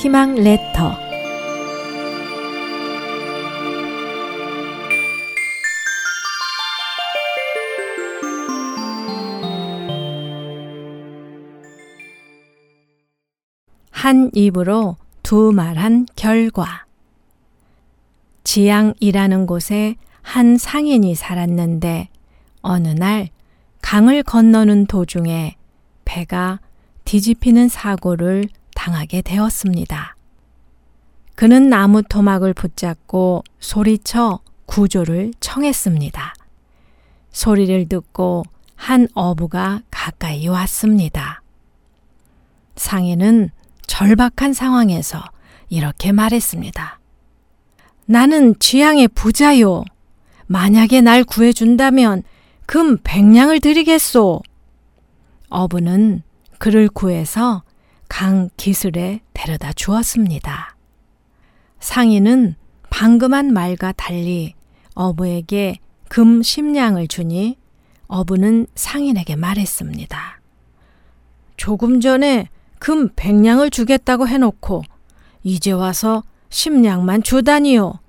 희망 레터. 한 입으로 두 말한 결과. 지양이라는 곳에 한 상인이 살았는데 어느 날 강을 건너는 도중에 배가 뒤집히는 사고를 당하게 되었습니다. 그는 나무 토막을 붙잡고 소리쳐 구조를 청했습니다. 소리를 듣고 한 어부가 가까이 왔습니다. 상인은 절박한 상황에서 이렇게 말했습니다. 나는 취향의 부자요. 만약에 날 구해준다면 금 백냥을 드리겠소. 어부는 그를 구해서 강 기슬에 데려다 주었습니다. 상인은 방금 한 말과 달리 어부에게 금 10냥을 주니 어부는 상인에게 말했습니다. 조금 전에 금 100냥을 주겠다고 해놓고 이제 와서 10냥만 주다니요.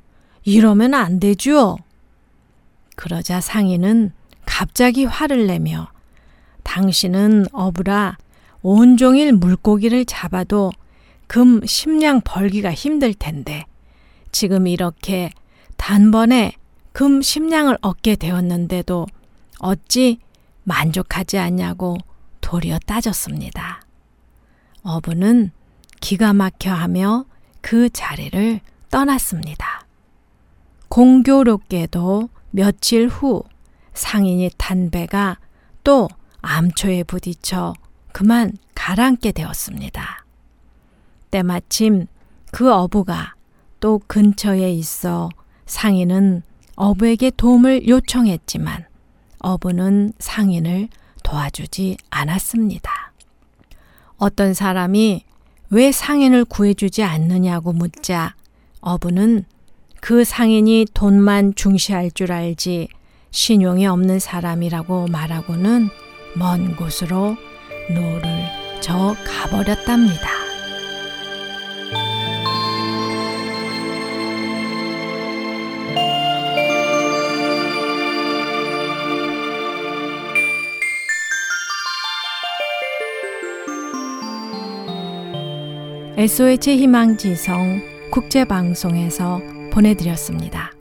이러면 안 되죠. 그러자 상인은 갑자기 화를 내며 당신은 어부라 온종일 물고기를 잡아도 금 10냥 벌기가 힘들 텐데 지금 이렇게 단번에 금 10냥을 얻게 되었는데도 어찌 만족하지 않냐고 도리어 따졌습니다. 어부는 기가 막혀 하며 그 자리를 떠났습니다. 공교롭게도 며칠 후 상인이 탄 배가 또 암초에 부딪혀 그만 가라앉게 되었습니다. 때마침 그 어부가 또 근처에 있어 상인은 어부에게 도움을 요청했지만 어부는 상인을 도와주지 않았습니다. 어떤 사람이 왜 상인을 구해주지 않느냐고 묻자 어부는 그 상인이 돈만 중시할 줄 알지 신용이 없는 사람이라고 말하고는 먼 곳으로 노를 저어 가버렸답니다. SOH 희망지성 국제방송에서 보내드렸습니다.